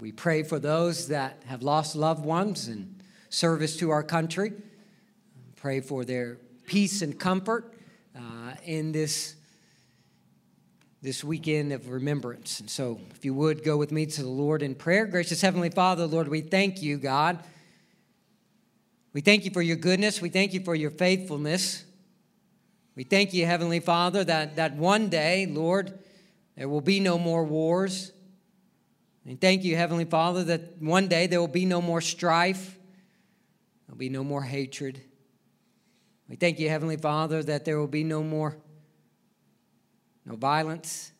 We pray for those that have lost loved ones in service to our country. Pray for their peace and comfort uh, in this, this weekend of remembrance. And so, if you would go with me to the Lord in prayer. Gracious Heavenly Father, Lord, we thank you, God. We thank you for your goodness. We thank you for your faithfulness. We thank you, Heavenly Father, that, that one day, Lord, there will be no more wars. And thank you, Heavenly Father, that one day there will be no more strife, there'll be no more hatred. We thank you, Heavenly Father, that there will be no more, no violence.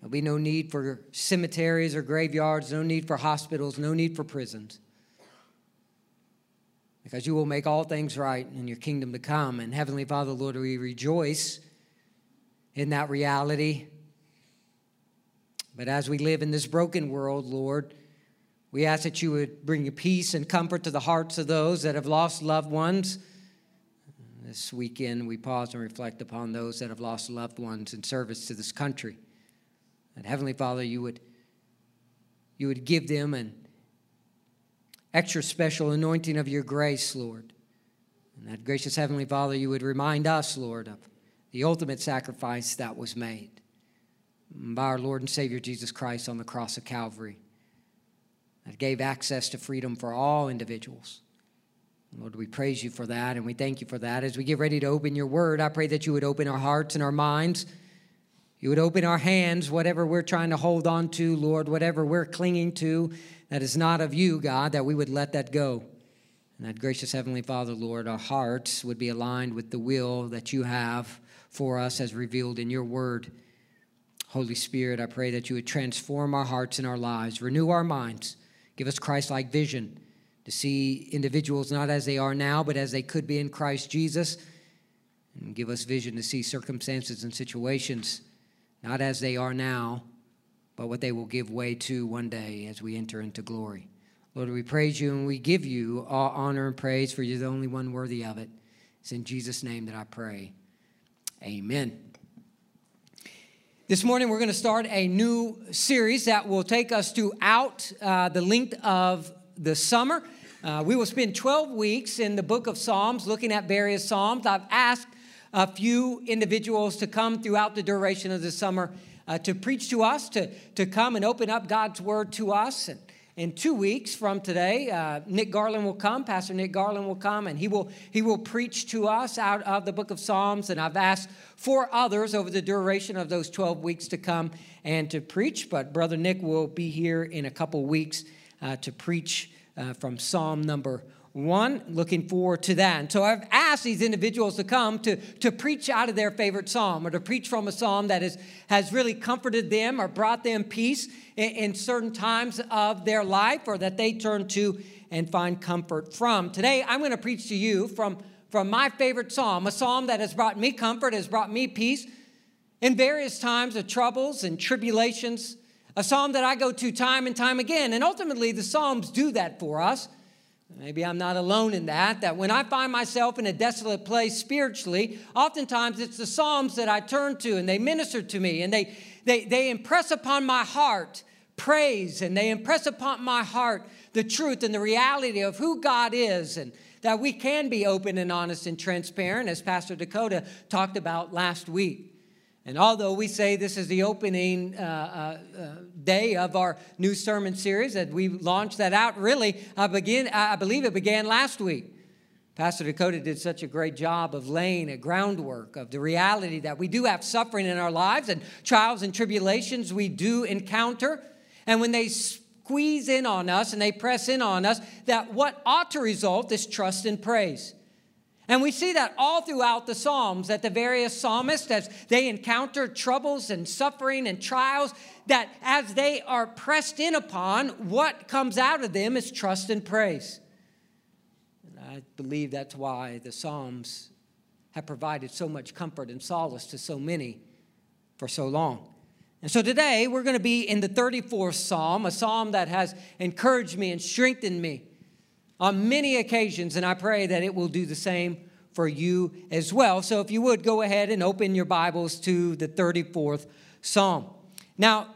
There'll be no need for cemeteries or graveyards, no need for hospitals, no need for prisons. Because you will make all things right in your kingdom to come. And Heavenly Father, Lord, we rejoice in that reality. But as we live in this broken world, Lord, we ask that you would bring peace and comfort to the hearts of those that have lost loved ones. This weekend, we pause and reflect upon those that have lost loved ones in service to this country. And Heavenly Father, you would, you would give them an extra special anointing of your grace, Lord. And that gracious Heavenly Father, you would remind us, Lord, of the ultimate sacrifice that was made by our Lord and Savior Jesus Christ on the cross of Calvary that gave access to freedom for all individuals. Lord, we praise you for that and we thank you for that. As we get ready to open your word, I pray that you would open our hearts and our minds. You would open our hands, whatever we're trying to hold on to, Lord, whatever we're clinging to that is not of you, God, that we would let that go. And that gracious Heavenly Father, Lord, our hearts would be aligned with the will that you have for us as revealed in your word. Holy Spirit, I pray that you would transform our hearts and our lives, renew our minds, give us Christ like vision to see individuals not as they are now, but as they could be in Christ Jesus, and give us vision to see circumstances and situations not as they are now, but what they will give way to one day as we enter into glory. Lord, we praise you and we give you all honor and praise for you're the only one worthy of it. It's in Jesus' name that I pray. Amen. This morning, we're going to start a new series that will take us throughout uh, the length of the summer. Uh, we will spend 12 weeks in the book of Psalms looking at various Psalms. I've asked a few individuals to come throughout the duration of the summer uh, to preach to us, to, to come and open up God's word to us. And in two weeks from today, uh, Nick Garland will come. Pastor Nick Garland will come, and he will he will preach to us out of the Book of Psalms. And I've asked four others over the duration of those twelve weeks to come and to preach. But Brother Nick will be here in a couple weeks uh, to preach uh, from Psalm number one, looking forward to that. And so I've asked these individuals to come to, to preach out of their favorite psalm or to preach from a psalm that is, has really comforted them or brought them peace in, in certain times of their life or that they turn to and find comfort from. Today, I'm going to preach to you from, from my favorite psalm, a psalm that has brought me comfort, has brought me peace in various times of troubles and tribulations, a psalm that I go to time and time again. And ultimately, the psalms do that for us. Maybe I'm not alone in that, that when I find myself in a desolate place spiritually, oftentimes it's the Psalms that I turn to and they minister to me and they, they, they impress upon my heart praise and they impress upon my heart the truth and the reality of who God is and that we can be open and honest and transparent, as Pastor Dakota talked about last week. And although we say this is the opening uh, uh, uh, day of our new sermon series, that we launched that out, really, I, begin, I believe it began last week. Pastor Dakota did such a great job of laying a groundwork of the reality that we do have suffering in our lives and trials and tribulations we do encounter. And when they squeeze in on us and they press in on us, that what ought to result is trust and praise. And we see that all throughout the Psalms, that the various psalmists, as they encounter troubles and suffering and trials, that as they are pressed in upon, what comes out of them is trust and praise. And I believe that's why the Psalms have provided so much comfort and solace to so many for so long. And so today we're going to be in the 34th Psalm, a psalm that has encouraged me and strengthened me on many occasions, and I pray that it will do the same for you as well. So if you would go ahead and open your Bibles to the 34th Psalm. Now,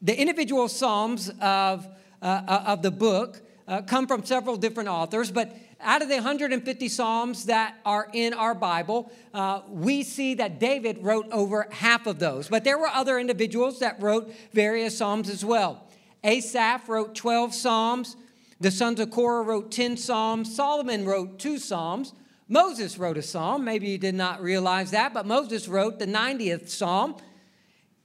the individual Psalms of, uh, uh, of the book uh, come from several different authors, but out of the 150 Psalms that are in our Bible, uh, we see that David wrote over half of those. But there were other individuals that wrote various Psalms as well. Asaph wrote 12 Psalms. The sons of Korah wrote 10 Psalms. Solomon wrote two Psalms. Moses wrote a Psalm. Maybe you did not realize that, but Moses wrote the 90th Psalm.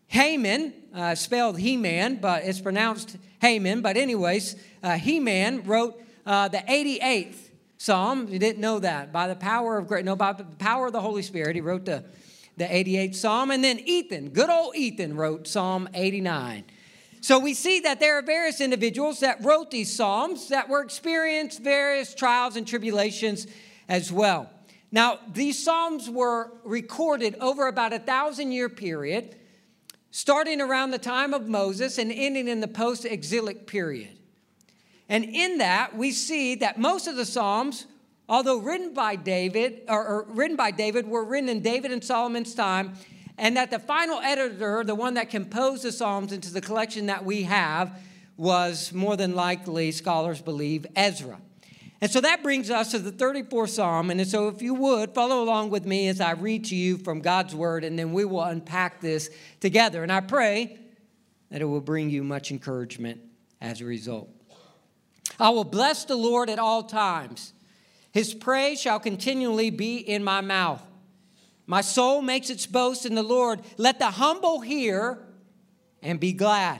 Haman, uh, spelled He Man, but it's pronounced Haman. But, anyways, uh, He Man wrote uh, the 88th Psalm. You didn't know that. By the power of great, no, by the power of the Holy Spirit, he wrote the, the 88th Psalm. And then Ethan, good old Ethan, wrote Psalm 89. So we see that there are various individuals that wrote these Psalms that were experienced various trials and tribulations as well. Now, these Psalms were recorded over about a thousand year period, starting around the time of Moses and ending in the post exilic period. And in that, we see that most of the Psalms, although written by David, or, or, written by David, were written in David and Solomon's time, and that the final editor, the one that composed the Psalms into the collection that we have, was more than likely, scholars believe, Ezra. And so that brings us to the 34th Psalm. And so, if you would, follow along with me as I read to you from God's Word, and then we will unpack this together. And I pray that it will bring you much encouragement as a result. I will bless the Lord at all times. His praise shall continually be in my mouth. My soul makes its boast in the Lord. Let the humble hear and be glad.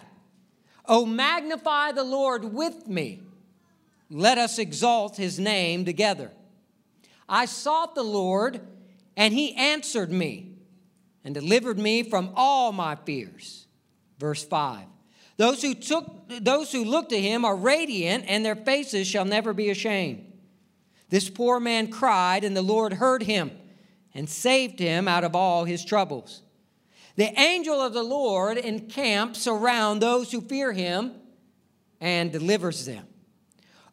Oh, magnify the Lord with me. Let us exalt his name together. I sought the Lord, and he answered me and delivered me from all my fears. Verse 5. Those who took those who look to him are radiant, and their faces shall never be ashamed. This poor man cried, and the Lord heard him and saved him out of all his troubles. The angel of the Lord encamps around those who fear him and delivers them.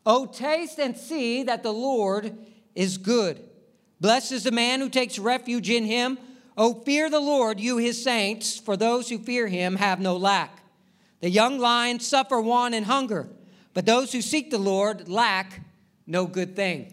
Oh, taste and see that the Lord is good. Blessed is the man who takes refuge in him. Oh, fear the Lord, you his saints, for those who fear him have no lack. The young lions suffer want and hunger, but those who seek the Lord lack no good thing.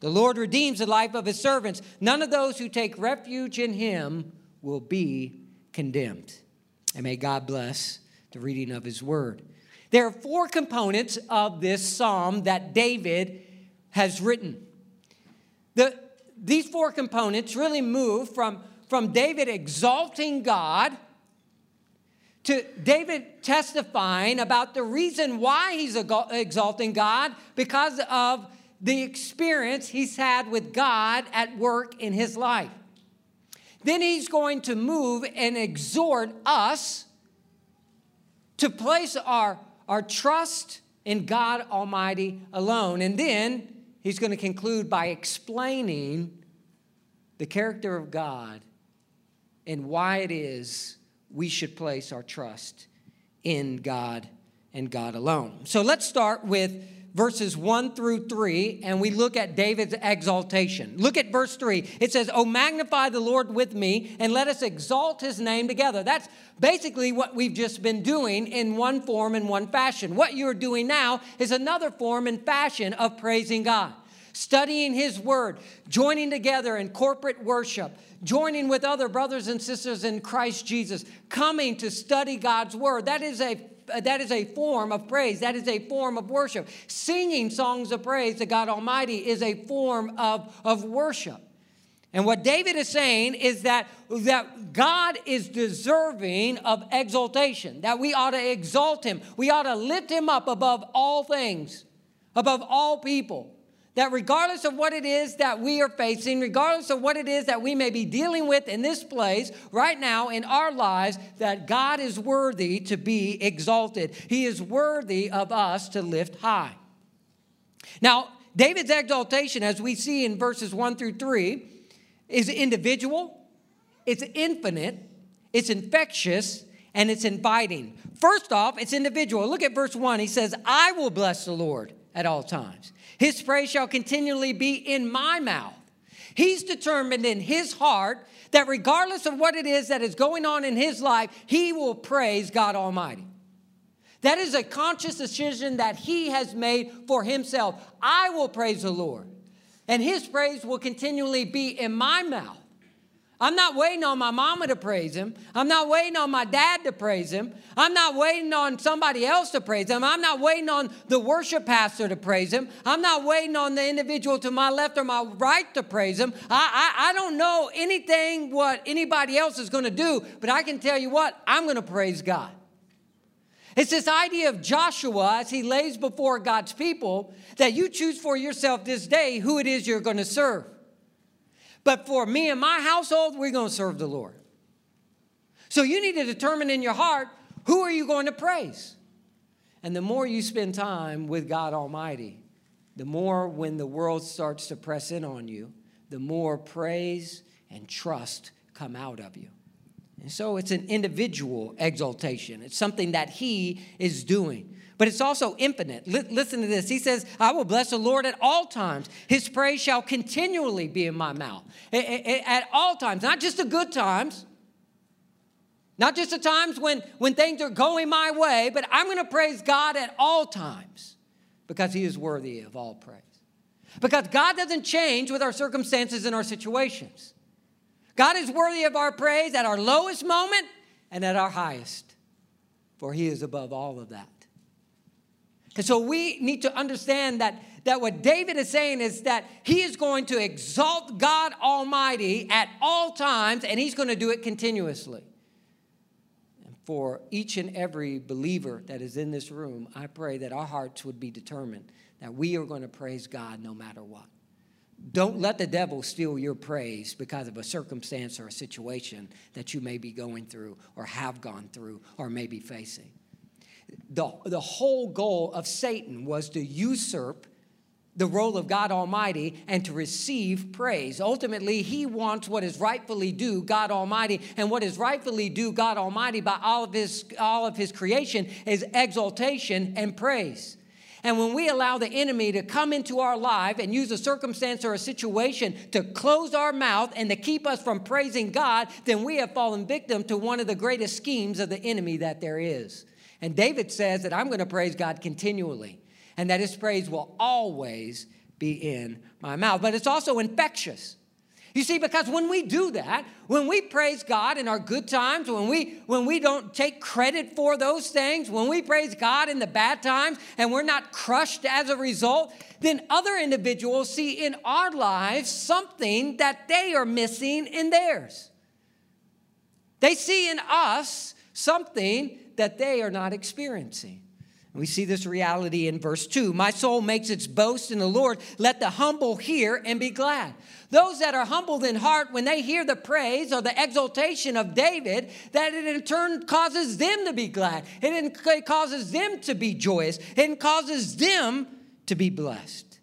The Lord redeems the life of his servants. None of those who take refuge in him will be condemned. And may God bless the reading of his word. There are four components of this psalm that David has written. The, these four components really move from, from David exalting God to David testifying about the reason why he's exalting God because of the experience he's had with God at work in his life. Then he's going to move and exhort us to place our, our trust in God Almighty alone. And then he's going to conclude by explaining the character of God and why it is we should place our trust in God and God alone. So let's start with verses 1 through 3, and we look at David's exaltation. Look at verse 3. It says, Oh, magnify the Lord with me, and let us exalt his name together. That's basically what we've just been doing in one form and one fashion. What you're doing now is another form and fashion of praising God. Studying his word, joining together in corporate worship, joining with other brothers and sisters in Christ Jesus, coming to study God's word. That is a, Uh, that is a form of praise. That is a form of worship. Singing songs of praise to God Almighty is a form of, of worship. And what David is saying is that, that God is deserving of exaltation, that we ought to exalt him. We ought to lift him up above all things, above all people. That regardless of what it is that we are facing, regardless of what it is that we may be dealing with in this place right now in our lives, that God is worthy to be exalted. He is worthy of us to lift high. Now, David's exaltation, as we see in verses 1 through 3, is individual, it's infinite, it's infectious, and it's inviting. First off, it's individual. Look at verse 1. He says, I will bless the Lord at all times. His praise shall continually be in my mouth. He's determined in his heart that regardless of what it is that is going on in his life, he will praise God Almighty. That is a conscious decision that he has made for himself. I will praise the Lord and his praise will continually be in my mouth. I'm not waiting on my mama to praise him. I'm not waiting on my dad to praise him. I'm not waiting on somebody else to praise him. I'm not waiting on the worship pastor to praise him. I'm not waiting on the individual to my left or my right to praise him. I, I, I don't know anything what anybody else is going to do, but I can tell you what, I'm going to praise God. It's this idea of Joshua as he lays before God's people that you choose for yourself this day who it is you're going to serve. But for me and my household, we're going to serve the Lord. So you need to determine in your heart who are you going to praise? And the more you spend time with God Almighty, the more when the world starts to press in on you, the more praise and trust come out of you. And so it's an individual exaltation. It's something that he is doing. But it's also infinite. L- listen to this. He says, I will bless the Lord at all times. His praise shall continually be in my mouth. At all times, not just the good times, not just the times when, when things are going my way, but I'm going to praise God at all times because he is worthy of all praise. Because God doesn't change with our circumstances and our situations. God is worthy of our praise at our lowest moment and at our highest, for He is above all of that. And so we need to understand that, that what David is saying is that he is going to exalt God Almighty at all times, and he's going to do it continuously. And for each and every believer that is in this room, I pray that our hearts would be determined that we are going to praise God no matter what. Don't let the devil steal your praise because of a circumstance or a situation that you may be going through or have gone through or may be facing. The, the whole goal of Satan was to usurp the role of God Almighty and to receive praise. Ultimately, he wants what is rightfully due God Almighty, and what is rightfully due God Almighty by all of his all of his creation is exaltation and praise. And when we allow the enemy to come into our life and use a circumstance or a situation to close our mouth and to keep us from praising God, then we have fallen victim to one of the greatest schemes of the enemy that there is. And David says that I'm going to praise God continually and that his praise will always be in my mouth. But it's also infectious. You see, because when we do that, when we praise God in our good times, when we when we don't take credit for those things, when we praise God in the bad times and we're not crushed as a result, then other individuals see in our lives something that they are missing in theirs. They see in us something that they are not experiencing. We see this reality in verse 2. My soul makes its boast in the Lord. Let the humble hear and be glad. Those that are humbled in heart, when they hear the praise or the exaltation of David, that it in turn causes them to be glad. It causes them to be joyous. It causes them to be blessed.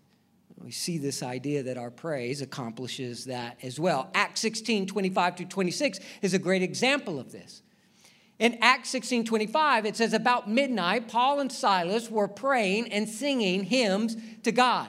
We see this idea that our praise accomplishes that as well. Acts 16 25 to 26 is a great example of this. In Acts 16 25, it says, About midnight, Paul and Silas were praying and singing hymns to God.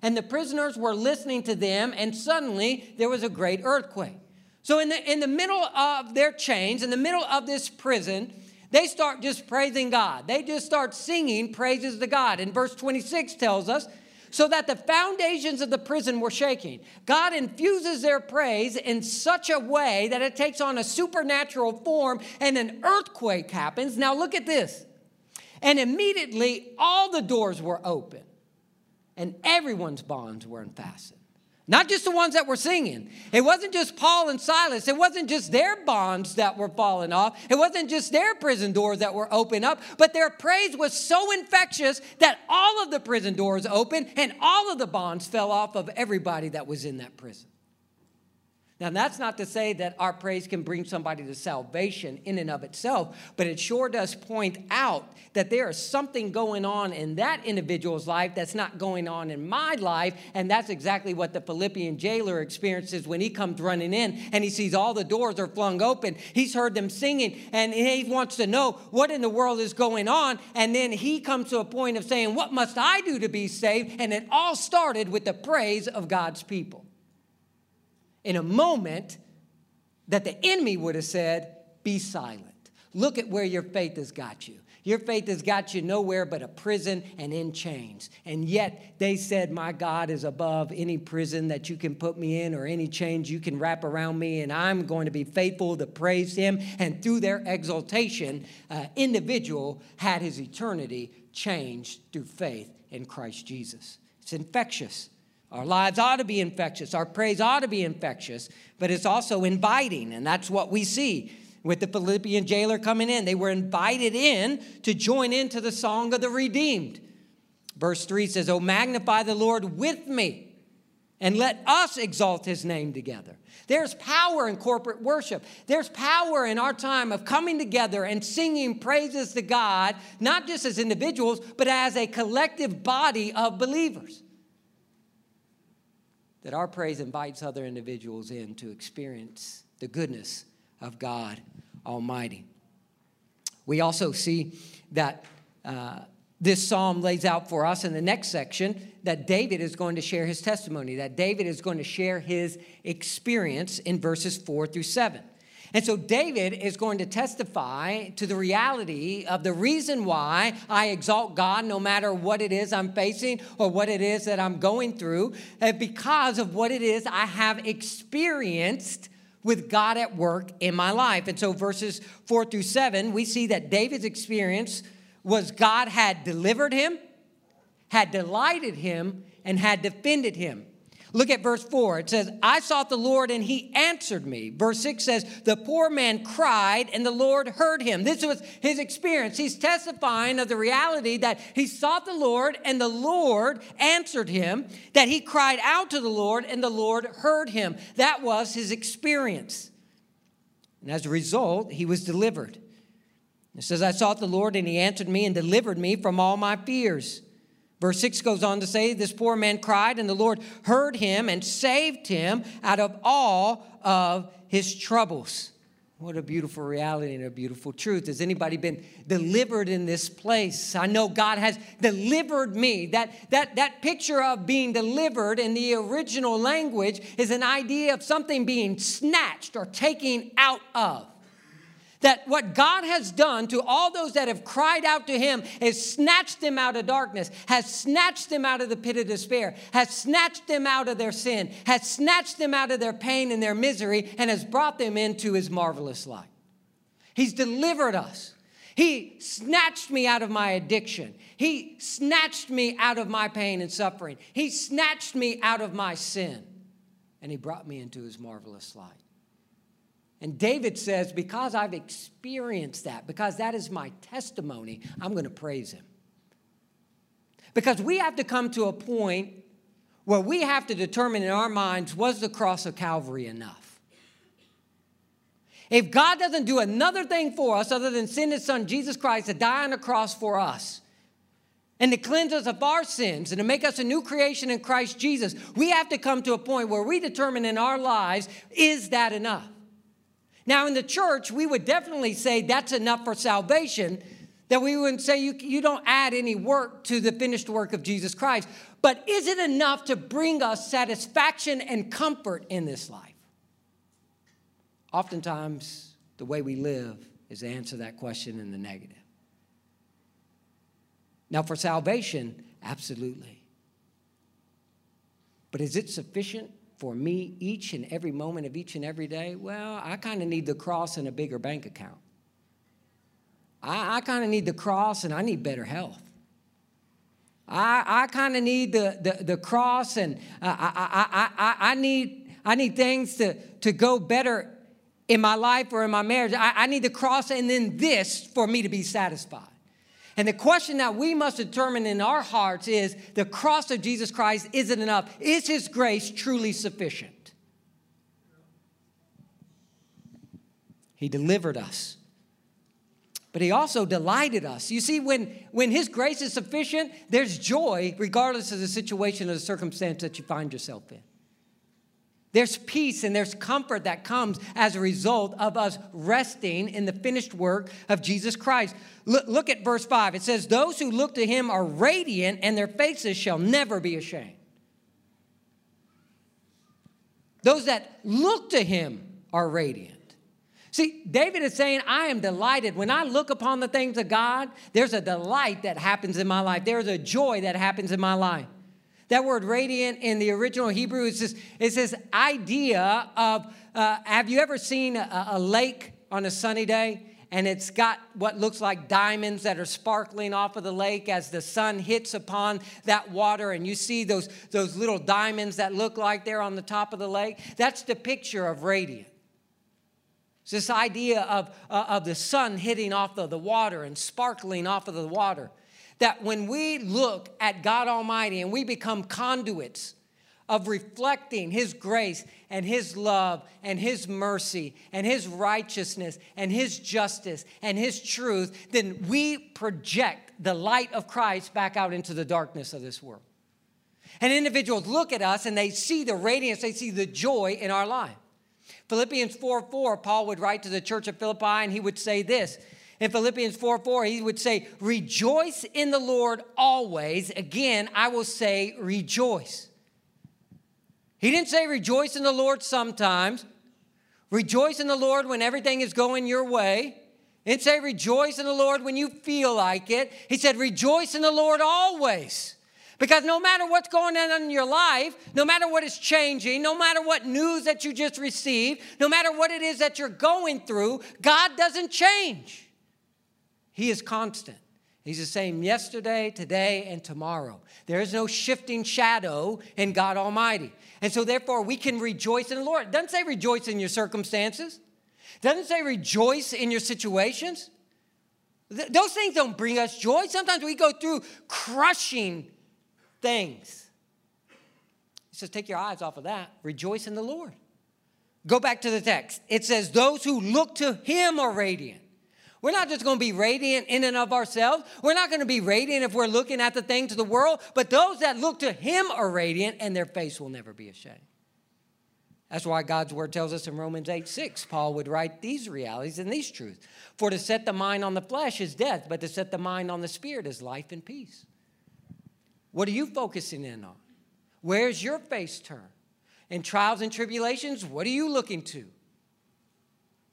And the prisoners were listening to them, and suddenly there was a great earthquake. So, in the, in the middle of their chains, in the middle of this prison, they start just praising God. They just start singing praises to God. And verse 26 tells us so that the foundations of the prison were shaking. God infuses their praise in such a way that it takes on a supernatural form and an earthquake happens. Now, look at this. And immediately all the doors were open and everyone's bonds were unfastened. Not just the ones that were singing. It wasn't just Paul and Silas. It wasn't just their bonds that were falling off. It wasn't just their prison doors that were open up, but their praise was so infectious that all of the prison doors opened and all of the bonds fell off of everybody that was in that prison. Now, that's not to say that our praise can bring somebody to salvation in and of itself, but it sure does point out that there is something going on in that individual's life that's not going on in my life. And that's exactly what the Philippian jailer experiences when he comes running in and he sees all the doors are flung open. He's heard them singing and he wants to know what in the world is going on. And then he comes to a point of saying, What must I do to be saved? And it all started with the praise of God's people in a moment that the enemy would have said, Be silent. Look at where your faith has got you. Your faith has got you nowhere but a prison and in chains. And yet they said, My God is above any prison that you can put me in or any chains you can wrap around me, and I'm going to be faithful to praise Him. And through their exaltation, uh, individual had his eternity changed through faith in Christ Jesus. It's infectious. Our lives ought to be infectious. Our praise ought to be infectious, but it's also inviting. And that's what we see with the Philippian jailer coming in. They were invited in to join into the song of the redeemed. Verse 3 says, Oh, magnify the Lord with me and let us exalt his name together. There's power in corporate worship. There's power in our time of coming together and singing praises to God, not just as individuals, but as a collective body of believers that our praise invites other individuals in to experience the goodness of God Almighty. We also see that uh, this psalm lays out for us in the next section that David is going to share his testimony, that David is going to share his experience in verses four through seven. And so David is going to testify to the reality of the reason why I exalt God no matter what it is I'm facing or what it is that I'm going through, uh, because of what it is I have experienced with God at work in my life. And so, verses four through seven, we see that David's experience was God had delivered him, had delighted him, and had defended him. Look at verse 4. It says, I sought the Lord and he answered me. Verse 6 says, The poor man cried and the Lord heard him. This was his experience. He's testifying of the reality that he sought the Lord and the Lord answered him, that he cried out to the Lord and the Lord heard him. That was his experience. And as a result, he was delivered. It says, I sought the Lord and he answered me and delivered me from all my fears. Verse 6 goes on to say, This poor man cried, and the Lord heard him and saved him out of all of his troubles. What a beautiful reality and a beautiful truth. Has anybody been delivered in this place? I know God has delivered me. That, that, that picture of being delivered in the original language is an idea of something being snatched or taken out of that what God has done to all those that have cried out to Him is snatched them out of darkness, has snatched them out of the pit of despair, has snatched them out of their sin, has snatched them out of their pain and their misery, and has brought them into His marvelous light. He's delivered us. He snatched me out of my addiction. He snatched me out of my pain and suffering. He snatched me out of my sin. And He brought me into His marvelous light. And David says, Because I've experienced that, because that is my testimony, I'm going to praise him. Because we have to come to a point where we have to determine in our minds was the cross of Calvary enough? If God doesn't do another thing for us other than send his son Jesus Christ to die on the cross for us, and to cleanse us of our sins and to make us a new creation in Christ Jesus, we have to come to a point where we determine in our lives is that enough? Now, in the church, we would definitely say that's enough for salvation, that we wouldn't say you, you don't add any work to the finished work of Jesus Christ. But is it enough to bring us satisfaction and comfort in this life? Oftentimes, the way we live is to answer that question in the negative. Now, for salvation, absolutely. But is it sufficient for me each and every moment of each and every day? Well, I kind of need the cross and a bigger bank account. I, I kind of need the cross and I need better health. I, I kind of need the, the, the cross and uh, I, I, I, I, need, I need things to, to go better in my life or in my marriage. I, I need the cross and then this for me to be satisfied. And the question that we must determine in our hearts is the cross of Jesus Christ isn't enough. Is his grace truly sufficient? He delivered us. But he also delighted us. You see, when, when his grace is sufficient, there's joy regardless of the situation or the circumstance that you find yourself in. There's peace and there's comfort that comes as a result of us resting in the finished work of Jesus Christ. Look, look, at verse 5. It says, Those who look to him are radiant, and their faces shall never be ashamed. Those that look to him are radiant. See, David is saying, I am delighted. When I look upon the things of God, there's a delight that happens in my life, there's a joy that happens in my life. That word radiant in the original Hebrew is this, it's this idea of uh, have you ever seen a, a lake on a sunny day? and it's got what looks like diamonds that are sparkling off of the lake as the sun hits upon that water and you see those, those little diamonds that look like they're on the top of the lake? That's the picture of radiant. It's this idea of, uh, of the sun hitting off of the water and sparkling off of the water that when we look at God Almighty and we become conduits of reflecting His grace and His love and His mercy and His righteousness and His justice and His truth, then we project the light of Christ back out into the darkness of this world. And individuals look at us and they see the radiance, they see the joy in our life. Philippians 4 4, Paul would write to the church of Philippi and he would say this in Philippians 4 4, he would say, Rejoice in the Lord always. Again, I will say, rejoice. He didn't say rejoice in the Lord sometimes. Rejoice in the Lord when everything is going your way. He didn't say rejoice in the Lord when you feel like it. He said rejoice in the Lord always. Because no matter what's going on in your life, no matter what is changing, no matter what news that you just received, no matter what it is that you're going through, God doesn't change. He is constant. He's the same yesterday, today, and tomorrow. There is no shifting shadow in God Almighty. And so, therefore, we can rejoice in the Lord. It doesn't say rejoice in your circumstances, it doesn't say rejoice in your situations. Th- those things don't bring us joy. Sometimes we go through crushing things. He says, take your eyes off of that. Rejoice in the Lord. Go back to the text. It says, Those who look to him are radiant. We're not just going to be radiant in and of ourselves. We're not going to be radiant if we're looking at the things of the world, but those that look to Him are radiant and their face will never be ashamed. That's why God's word tells us in Romans 8 6, Paul would write these realities and these truths. For to set the mind on the flesh is death, but to set the mind on the spirit is life and peace. What are you focusing in on? Where's your face turned? In trials and tribulations, what are you looking to?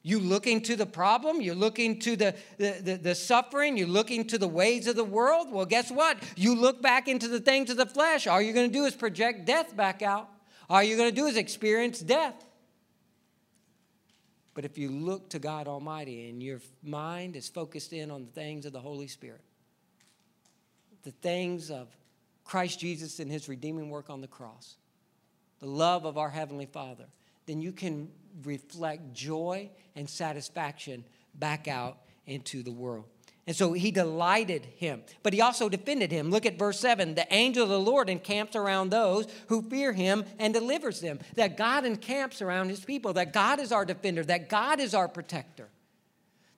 You looking to the problem, you're looking to the, the, the, suffering, you're looking to the ways of the world. Well, guess what? You look back into the things of the flesh. All you're going to do is project death back out. All you're going to do is experience death. But if you look to God Almighty and your mind is focused in on the things of the Holy Spirit, the things of Christ Jesus and his redeeming work on the cross, the love of our Heavenly Father, then you can reflect joy and satisfaction back out into the world. And so he delighted him, but he also defended him. Look at verse 7. The angel of the Lord encamps around those who fear him and delivers them. That God encamps around his people, that God is our defender, that God is our protector,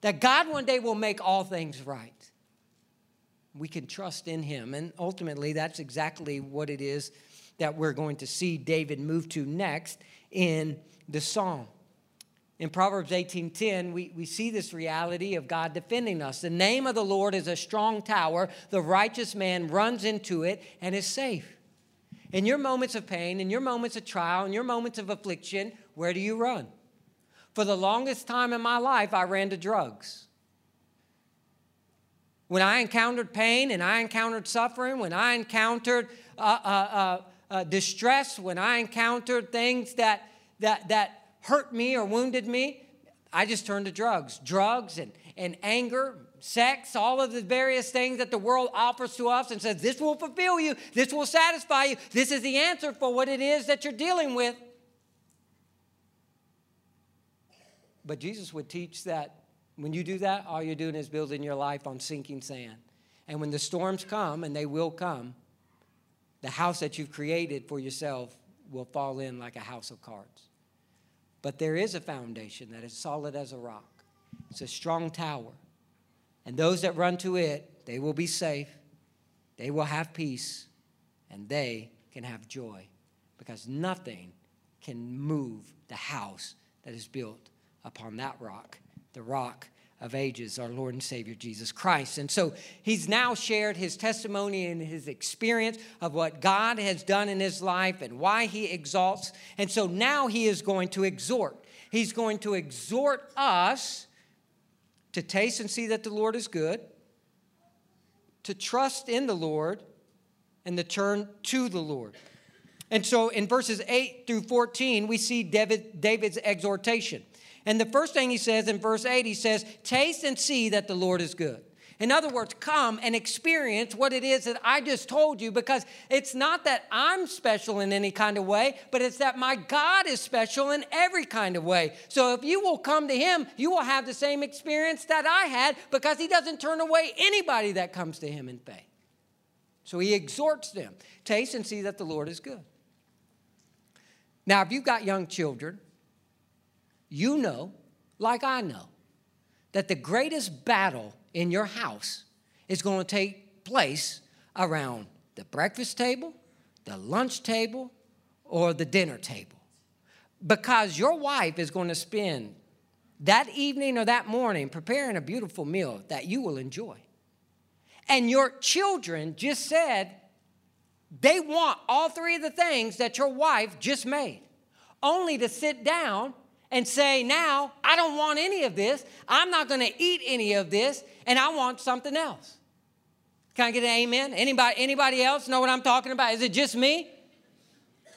that God one day will make all things right. We can trust in him. And ultimately, that's exactly what it is that we're going to see David move to next in the psalm. In Proverbs 18:10, we, we see this reality of God defending us. The name of the Lord is a strong tower. The righteous man runs into it and is safe. In your moments of pain, in your moments of trial, in your moments of affliction, where do you run? For the longest time in my life, I ran to drugs. When I encountered pain and I encountered suffering, when I encountered uh, uh, uh, uh distress, when I encountered things that that, that hurt me or wounded me, I just turned to drugs. Drugs and, and anger, sex, all of the various things that the world offers to us and says, this will fulfill you, this will satisfy you, this is the answer for what it is that you're dealing with. But Jesus would teach that when you do that, all you're doing is building your life on sinking sand. And when the storms come, and they will come, the house that you've created for yourself will fall in like a house of cards. But there is a foundation that is solid as a rock, it's a strong tower. And those that run to it, they will be safe, they will have peace, and they can have joy. Because nothing can move the house that is built upon that rock, the rock of ages, our Lord and Savior Jesus Christ. And so he's now shared his testimony and his experience of what God has done in his life and why he exalts. And so now he is going to exhort. He's going to exhort us to taste and see that the Lord is good, to trust in the Lord, and to turn to the Lord. And so in verses 8 through 14, we see David, David's exhortation. And the first thing he says in verse 8, he says, Taste and see that the Lord is good. In other words, come and experience what it is that I just told you because it's not that I'm special in any kind of way, but it's that my God is special in every kind of way. So if you will come to Him, you will have the same experience that I had because He doesn't turn away anybody that comes to Him in faith. So He exhorts them taste and see that the Lord is good. Now, if you've got young children, you know, like I know, that the greatest battle in your house is going to take place around the breakfast table, the lunch table, or the dinner table. Because your wife is going to spend that evening or that morning preparing a beautiful meal that you will enjoy. And your children just said they want all three of the things that your wife just made, only to sit down and say, now, I don't want any of this. I'm not going to eat any of this, and I want something else. Can I get an amen? Anybody, anybody else know what I'm talking about? Is it just me?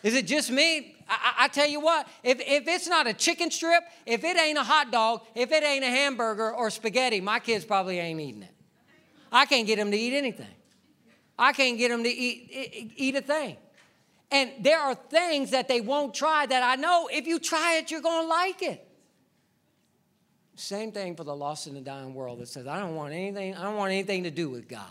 Is it just me? I, I, tell you what, if, if it's not a chicken strip, if it ain't a hot dog, if it ain't a hamburger or spaghetti, my kids probably ain't eating it. I can't get them to eat anything. I can't get them to eat, eat, eat a thing. And there are things that they won't try that I know if you try it, you're going to like it. Same thing for the lost and the dying world that says, I don't want anything, I don't want anything to do with God.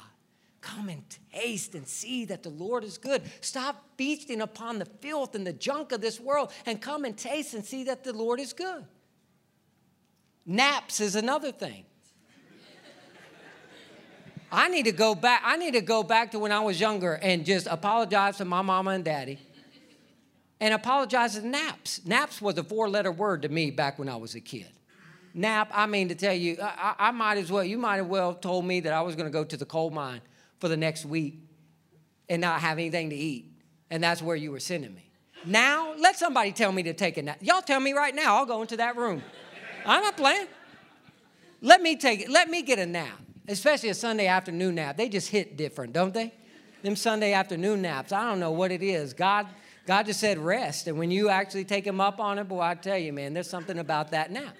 Come and taste and see that the Lord is good. Stop feasting upon the filth and the junk of this world and come and taste and see that the Lord is good. Naps is another thing. I need to go back. I need to go back to when I was younger and just apologize to my mama and daddy and apologize to naps. Naps was a four letter word to me back when I was a kid. Nap, I mean to tell you, I, I might as well, you might as well have told me that I was going to go to the coal mine for the next week and not have anything to eat. And that's where you were sending me. Now, let somebody tell me to take a nap. Y'all tell me right now, I'll go into that room. I'm not playing. Let me take it. Let me get a nap especially a Sunday afternoon nap. They just hit different, don't they? Them Sunday afternoon naps. I don't know what it is. God, God just said rest, and when you actually take Him up on it, boy, I tell you, man, there's something about that nap.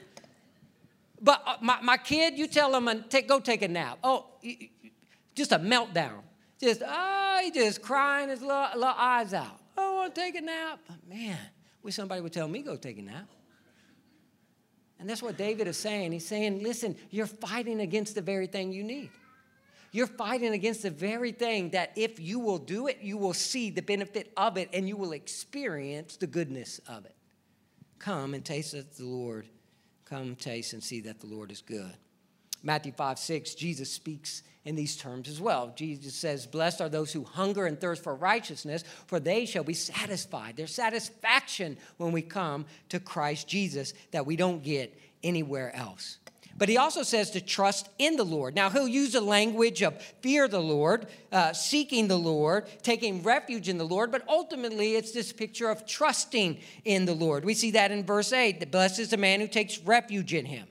But uh, my, my kid, you tell him, take, go take a nap. Oh, just a meltdown. Just, oh, he just crying his little, little eyes out. Oh, I want to take a nap. Man, wish somebody would tell me go take a nap. And that's what David is saying. He's saying, listen, you're fighting against the very thing you need. You're fighting against the very thing that if you will do it, you will see the benefit of it and you will experience the goodness of it. Come and taste that the Lord. Come taste and see that the Lord is good. Matthew 5 6, Jesus speaks in these terms as well. Jesus says, Blessed are those who hunger and thirst for righteousness, for they shall be satisfied. There's satisfaction when we come to Christ Jesus that we don't get anywhere else. But he also says to trust in the Lord. Now, he'll use the language of fear the Lord, uh, seeking the Lord, taking refuge in the Lord, but ultimately it's this picture of trusting in the Lord. We see that in verse 8 the blessed is the man who takes refuge in him.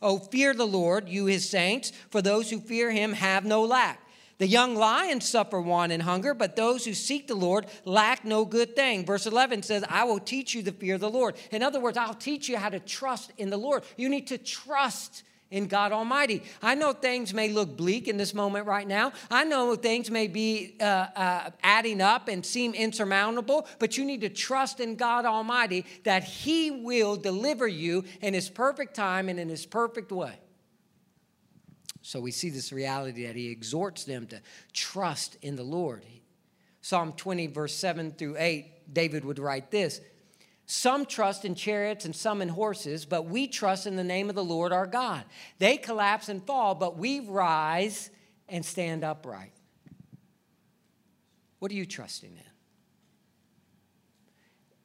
Oh, fear the Lord, you his saints, for those who fear him have no lack. The young lions suffer want and hunger, but those who seek the Lord lack no good thing. Verse 11 says, I will teach you the fear of the Lord. In other words, I'll teach you how to trust in the Lord. You need to trust in God Almighty. I know things may look bleak in this moment right now. I know things may be uh, uh, adding up and seem insurmountable, but you need to trust in God Almighty that He will deliver you in His perfect time and in His perfect way. So we see this reality that He exhorts them to trust in the Lord. Psalm 20, verse 7 through 8, David would write this some trust in chariots and some in horses, but we trust in the name of the Lord our God. They collapse and fall, but we rise and stand upright. What are you trusting in?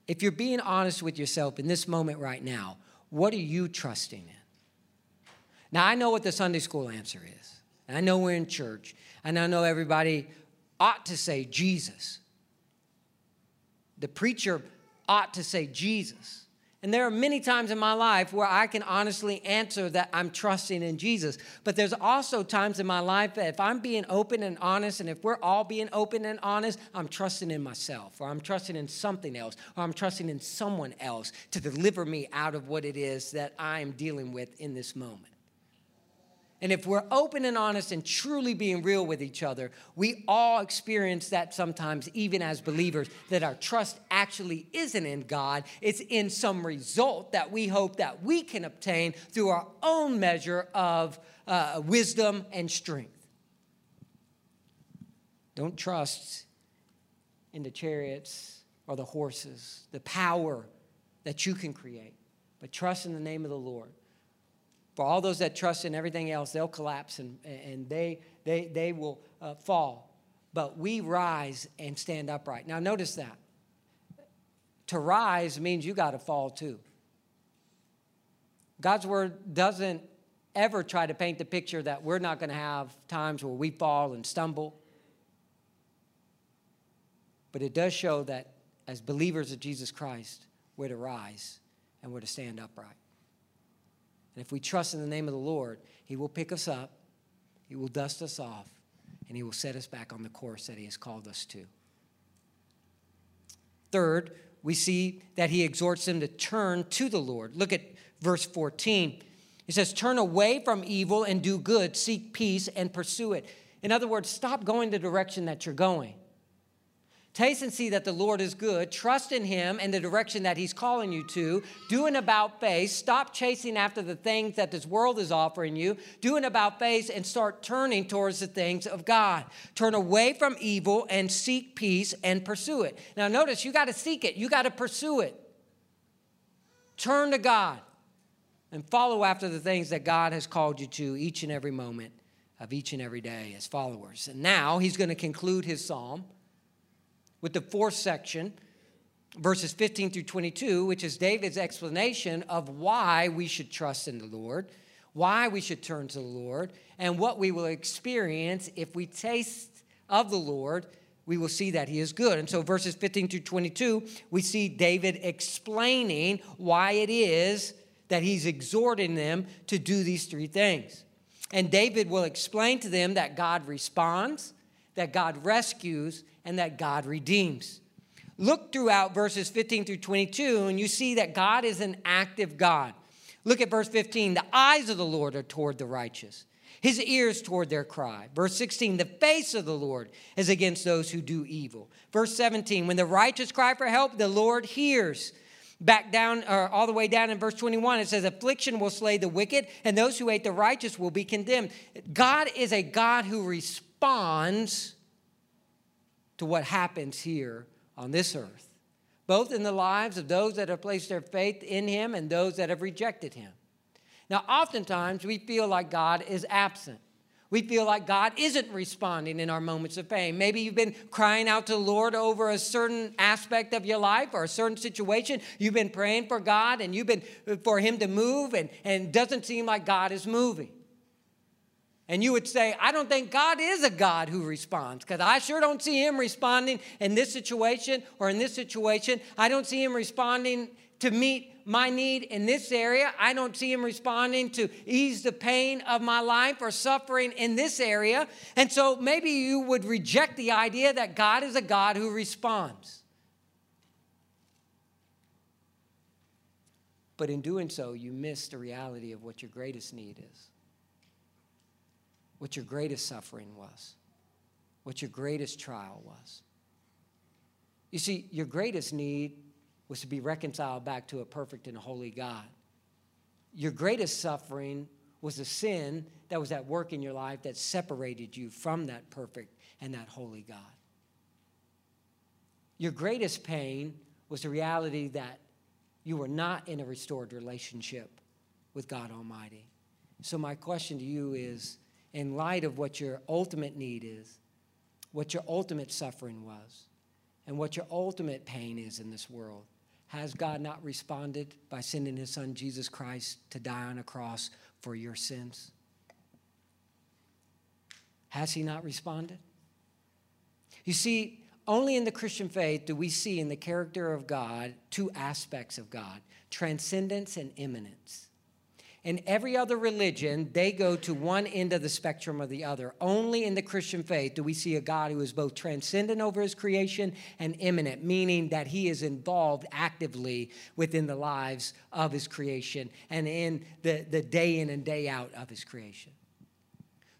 If you're being honest with yourself in this moment right now, what are you trusting in? Now, I know what the Sunday school answer is. And I know we're in church, and I know everybody ought to say Jesus. The preacher ought to say Jesus. And there are many times in my life where I can honestly answer that I'm trusting in Jesus. But there's also times in my life that if I'm being open and honest, and if we're all being open and honest, I'm trusting in myself, or I'm trusting in something else, or I'm trusting in someone else to deliver me out of what it is that I'm dealing with in this moment. And if we're open and honest and truly being real with each other, we all experience that sometimes, even as believers, that our trust actually isn't in God. It's in some result that we hope that we can obtain through our own measure of uh, wisdom and strength. Don't trust in the chariots or the horses, the power that you can create, but trust in the name of the Lord. For all those that trust in everything else, they'll collapse and, and they, they, they will uh, fall. But we rise and stand upright. Now, notice that. To rise means you got to fall too. God's word doesn't ever try to paint the picture that we're not going to have times where we fall and stumble. But it does show that as believers of Jesus Christ, we're to rise and we're to stand upright. And if we trust in the name of the Lord, He will pick us up, He will dust us off, and He will set us back on the course that He has called us to. Third, we see that He exhorts them to turn to the Lord. Look at verse 14. He says, Turn away from evil and do good, seek peace and pursue it. In other words, stop going the direction that you're going. Taste and see that the Lord is good. Trust in Him and the direction that He's calling you to. Do an about face. Stop chasing after the things that this world is offering you. Do an about face and start turning towards the things of God. Turn away from evil and seek peace and pursue it. Now, notice you got to seek it, you got to pursue it. Turn to God and follow after the things that God has called you to each and every moment of each and every day as followers. And now He's going to conclude His psalm with the fourth section, verses 15 through 22, which is David's explanation of why we should trust in the Lord, why we should turn to the Lord, and what we will experience if we taste of the Lord. We will see that he is good. And so, verses 15 through 22, we see David explaining why it is that he's exhorting them to do these three things. And David will explain to them that God responds, that God rescues, and that God redeems. Look throughout verses 15 through 22, and you see that God is an active God. Look at verse 15. The eyes of the Lord are toward the righteous, his ears toward their cry. Verse 16. The face of the Lord is against those who do evil. Verse 17. When the righteous cry for help, the Lord hears. Back down, or all the way down in verse 21, it says, Affliction will slay the wicked, and those who hate the righteous will be condemned. God is a God who responds to what happens here on this earth, both in the lives of those that have placed their faith in Him and those that have rejected Him. Now, oftentimes we feel like God is absent. We feel like God isn't responding in our moments of pain. Maybe you've been crying out to the Lord over a certain aspect of your life or a certain situation. You've been praying for God and you've been uh, for Him to move, and, and it doesn't seem like God is moving. And you would say, I don't think God is a God who responds because I sure don't see him responding in this situation or in this situation. I don't see him responding to meet my need in this area. I don't see him responding to ease the pain of my life or suffering in this area. And so maybe you would reject the idea that God is a God who responds. But in doing so, you miss the reality of what your greatest need is. What your greatest suffering was, what your greatest trial was. You see, your greatest need was to be reconciled back to a perfect and holy God. Your greatest suffering was a sin that was at work in your life that separated you from that perfect and that holy God. Your greatest pain was the reality that you were not in a restored relationship with God Almighty. So, my question to you is in light of what your ultimate need is, what your ultimate suffering was, and what your ultimate pain is in this world, has God not responded by sending his son Jesus Christ to die on a cross for your sins? Has he not responded? You see, only in the Christian faith do we see in the character of God two aspects of God transcendence and immanence. In every other religion, they go to one end of the spectrum or the other. Only in the Christian faith do we see a God who is both transcendent over his creation and immanent, meaning that he is involved actively within the lives of his creation and in the, the day in and day out of his creation.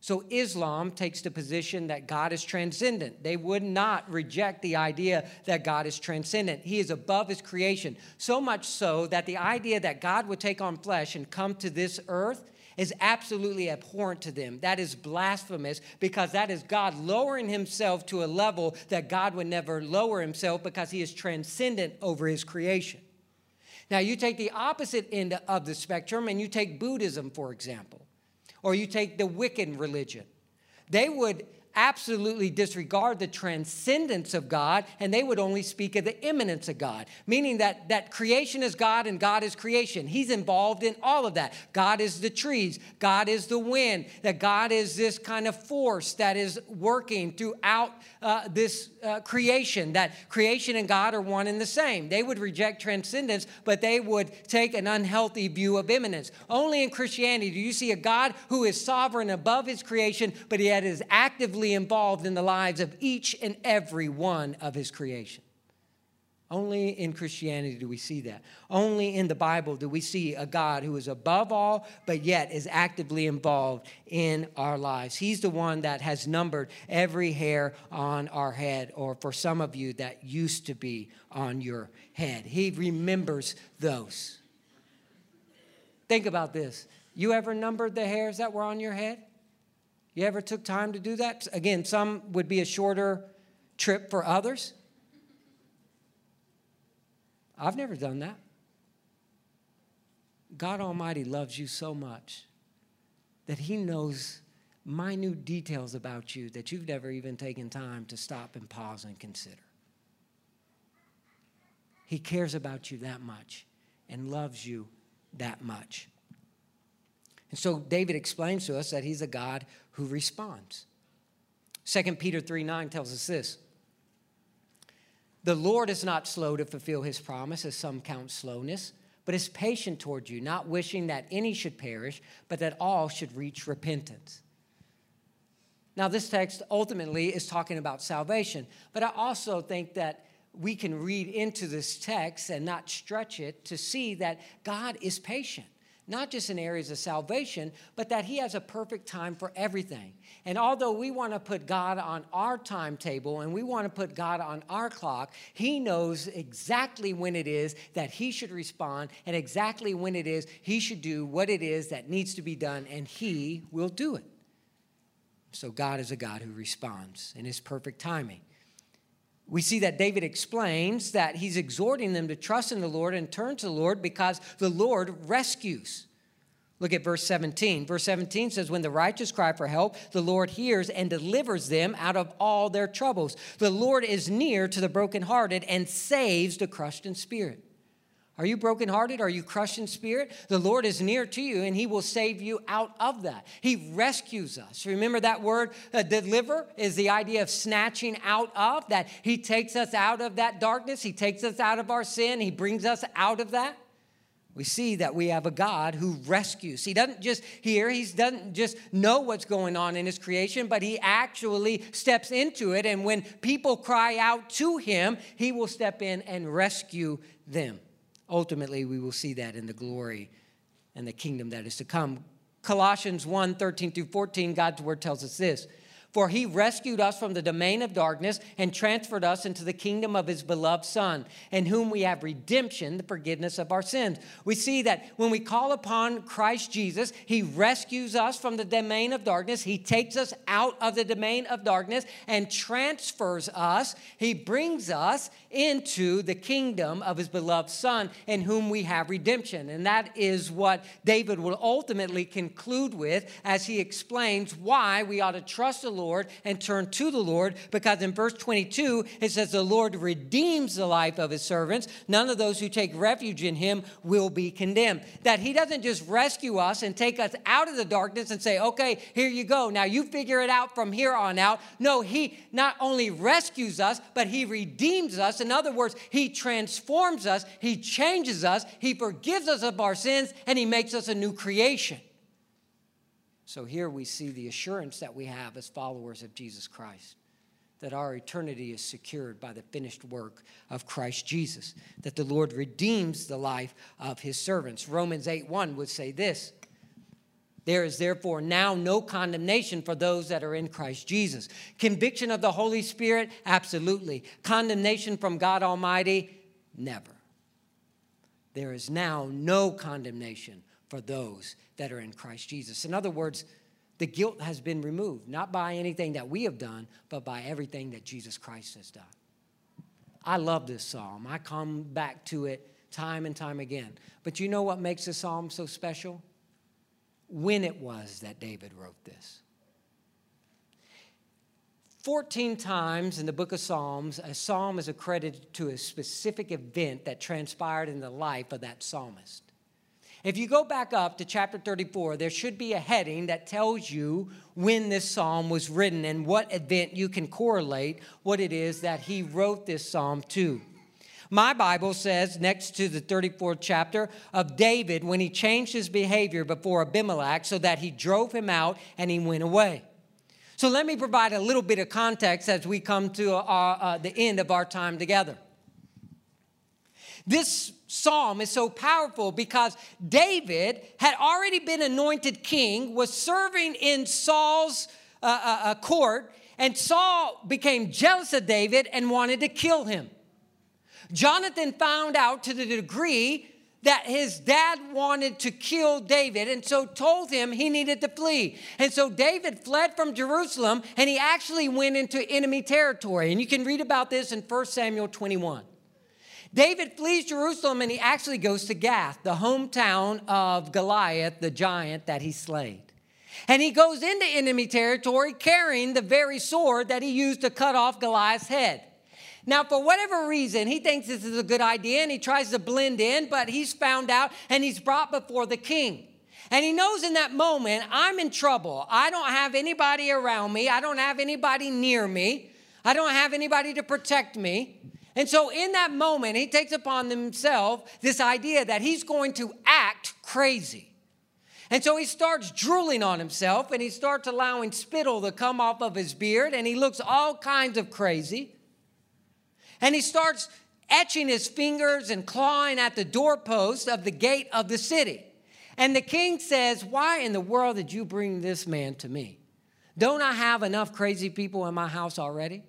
So Islam takes the position that God is transcendent. They would not reject the idea that God is transcendent. He is above his creation. So much so that the idea that God would take on flesh and come to this earth is absolutely abhorrent to them. That is blasphemous because that is God lowering himself to a level that God would never lower himself because he is transcendent over his creation. Now, you take the opposite end of the spectrum and you take Buddhism, for example or you take the Wiccan religion. They would absolutely disregard the transcendence of God and they would only speak of the immanence of God, meaning that, that creation is God and God is creation. He's involved in all of that. God is the trees, God is the wind, that God is this kind of force that is working throughout uh, this uh, creation, that creation and God are one and the same. They would reject transcendence, but they would take an unhealthy view of immanence. Only in Christianity do you see a God who is sovereign above his creation, but yet is actively involved in the lives of each and every one of his creation. Only in Christianity do we see that. Only in the Bible do we see a God who is above all, but yet is actively involved in our lives. He's the one that has numbered every hair on our head, or for some of you, that used to be on your head. He remembers those. Think about this. You ever numbered the hairs that were on your head? You ever took time to do that? Again, some would be a shorter trip for others. I've never done that. God Almighty loves you so much that He knows minute details about you that you've never even taken time to stop and pause and consider. He cares about you that much and loves you that much. And so David explains to us that he's a God who responds. 2 Peter 3 9 tells us this The Lord is not slow to fulfill his promise, as some count slowness, but is patient toward you, not wishing that any should perish, but that all should reach repentance. Now, this text ultimately is talking about salvation, but I also think that we can read into this text and not stretch it to see that God is patient not just in areas of salvation, but that He has a perfect time for everything. And although we want to put God on our timetable and we want to put God on our clock, He knows exactly when it is that He should respond and exactly when it is He should do what it is that needs to be done, and He will do it. So God is a God who responds in His perfect timing we see that David explains that he's exhorting them to trust in the Lord and turn to the Lord because the Lord rescues. Look at verse 17. Verse 17 says, When the righteous cry for help, the Lord hears and delivers them out of all their troubles. The Lord is near to the brokenhearted and saves the crushed in spirit. Are you brokenhearted? Are you crushed in spirit? The Lord is near to you and He will save you out of that. He rescues us. Remember that word, uh, deliver, is the idea of snatching out of, that He takes us out of that darkness. He takes us out of our sin. He brings us out of that. We see that we have a God who rescues. He doesn't just hear, he doesn't just know what's going on in his creation, but he actually steps into it. And when people cry out to him, he will step in and rescue them. Ultimately, we will see that in the glory and the kingdom that is to come. Colossians 1 13 through 14, God's word tells us this for he rescued us from the domain of darkness and transferred us into the kingdom of his beloved Son, in whom we have redemption, the forgiveness of our sins. We see that when we call upon Christ Jesus, he rescues us from the domain of darkness. He takes us out of the domain of darkness and transfers us. He brings us into the kingdom of his beloved Son, in whom we have redemption. And that is what David will ultimately conclude with as he explains why we ought to trust the Lord Lord and turn to the Lord because in verse 22 it says, The Lord redeems the life of his servants. None of those who take refuge in him will be condemned. That he doesn't just rescue us and take us out of the darkness and say, Okay, here you go. Now you figure it out from here on out. No, he not only rescues us, but he redeems us. In other words, he transforms us, he changes us, he forgives us of our sins, and he makes us a new creation. So here we see the assurance that we have as followers of Jesus Christ that our eternity is secured by the finished work of Christ Jesus, that the Lord redeems the life of his servants. Romans 8 1 would say this. There is therefore now no condemnation for those that are in Christ Jesus. Conviction of the Holy Spirit? Absolutely. Condemnation from God Almighty? Never. There is now no condemnation for those that are in Christ Jesus. In other words, the guilt has been removed, not by anything that we have done, but by everything that Jesus Christ has done. I love this psalm. I come back to it time and time again. But you know what makes this psalm so special? When it was that David wrote this. 14 times in the book of Psalms, a psalm is accredited to a specific event that transpired in the life of that psalmist. If you go back up to chapter 34, there should be a heading that tells you when this psalm was written and what event you can correlate what it is that he wrote this psalm to. My Bible says, next to the 34th chapter, of David when he changed his behavior before Abimelech so that he drove him out and he went away. So let me provide a little bit of context as we come to our, uh, the end of our time together. This psalm is so powerful because David had already been anointed king, was serving in Saul's uh, uh, uh, court, and Saul became jealous of David and wanted to kill him. Jonathan found out to the degree that his dad wanted to kill David and so told him he needed to flee. And so David fled from Jerusalem and he actually went into enemy territory. And you can read about this in 1 Samuel 21. David flees Jerusalem and he actually goes to Gath, the hometown of Goliath, the giant that he slayed. And he goes into enemy territory carrying the very sword that he used to cut off Goliath's head. Now, for whatever reason, he thinks this is a good idea and he tries to blend in, but he's found out and he's brought before the king. And he knows in that moment, I'm in trouble. I don't have anybody around me, I don't have anybody near me, I don't have anybody to protect me. And so, in that moment, he takes upon himself this idea that he's going to act crazy. And so he starts drooling on himself and he starts allowing spittle to come off of his beard and he looks all kinds of crazy. And he starts etching his fingers and clawing at the doorpost of the gate of the city. And the king says, Why in the world did you bring this man to me? Don't I have enough crazy people in my house already?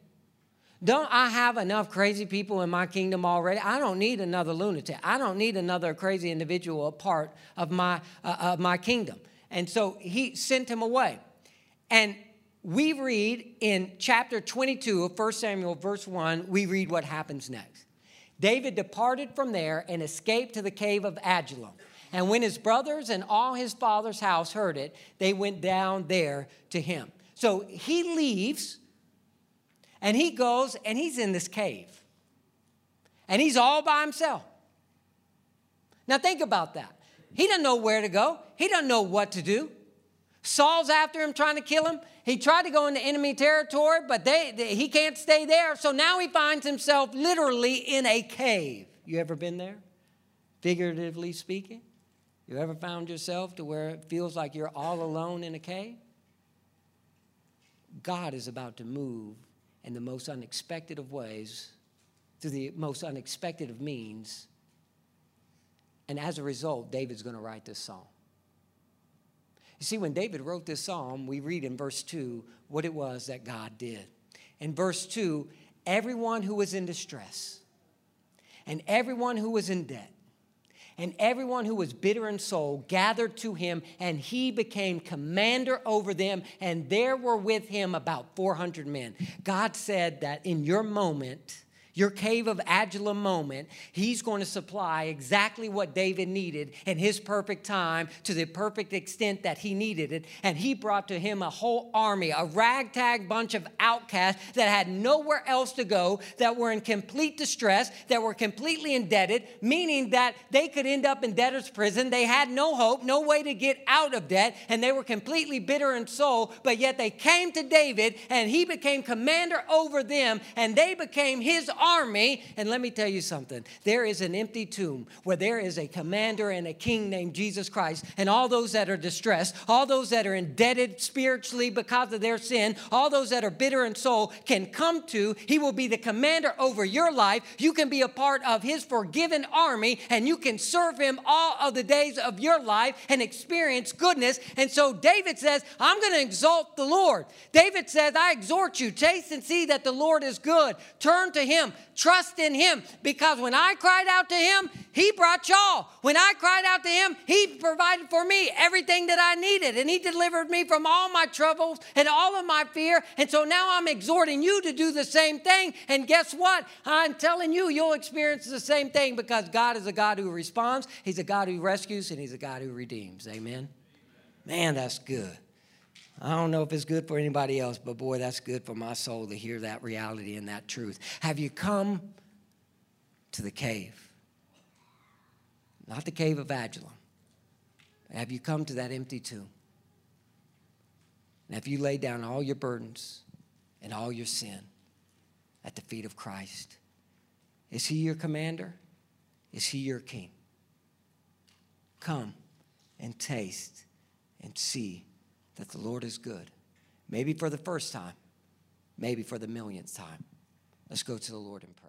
Don't I have enough crazy people in my kingdom already? I don't need another lunatic. I don't need another crazy individual a part of my, uh, of my kingdom. And so he sent him away. And we read in chapter 22 of 1 Samuel, verse 1, we read what happens next. David departed from there and escaped to the cave of Adullam. And when his brothers and all his father's house heard it, they went down there to him. So he leaves and he goes and he's in this cave. And he's all by himself. Now think about that. He doesn't know where to go, he doesn't know what to do. Saul's after him trying to kill him. He tried to go into enemy territory, but they, they, he can't stay there. So now he finds himself literally in a cave. You ever been there? Figuratively speaking? You ever found yourself to where it feels like you're all alone in a cave? God is about to move in the most unexpected of ways, through the most unexpected of means. And as a result, David's going to write this psalm. You see, when David wrote this psalm, we read in verse 2 what it was that God did. In verse 2, everyone who was in distress and everyone who was in debt and everyone who was bitter in soul gathered to him, and he became commander over them, and there were with him about 400 men. God said that in your moment, your cave of Adullam moment, he's going to supply exactly what David needed in his perfect time to the perfect extent that he needed it. And he brought to him a whole army, a ragtag bunch of outcasts that had nowhere else to go, that were in complete distress, that were completely indebted, meaning that they could end up in debtor's prison. They had no hope, no way to get out of debt, and they were completely bitter in soul. But yet they came to David, and he became commander over them, and they became his army. And let me tell you something there is an empty tomb where there is a commander and a king named Jesus Christ. And all those that are distressed, all those that are indebted spiritually because of their sin, all those that are bitter in soul can come to. He will be the commander over your life. You can be a part of his forgiven army and you can serve him all of the days of your life and experience goodness. And so David says, I'm going to exalt the Lord. David says, I exhort you, taste and see that the Lord is good. Turn to him, trust in him, because when I cried out to him, he brought y'all. When I cried out to him, he provided for me everything that I needed, and he delivered me from all my troubles and all of my fear. And so now I'm exhorting you to do the same thing. And guess what? I'm telling you, you'll experience the same thing because God is a God who responds, He's a God who rescues, and He's a God who redeems. Amen. Man, that's good. I don't know if it's good for anybody else, but boy, that's good for my soul to hear that reality and that truth. Have you come to the cave? Not the cave of Adullam. Have you come to that empty tomb? And have you laid down all your burdens and all your sin at the feet of Christ? Is he your commander? Is he your king? Come and taste and see that the Lord is good. Maybe for the first time, maybe for the millionth time. Let's go to the Lord in prayer.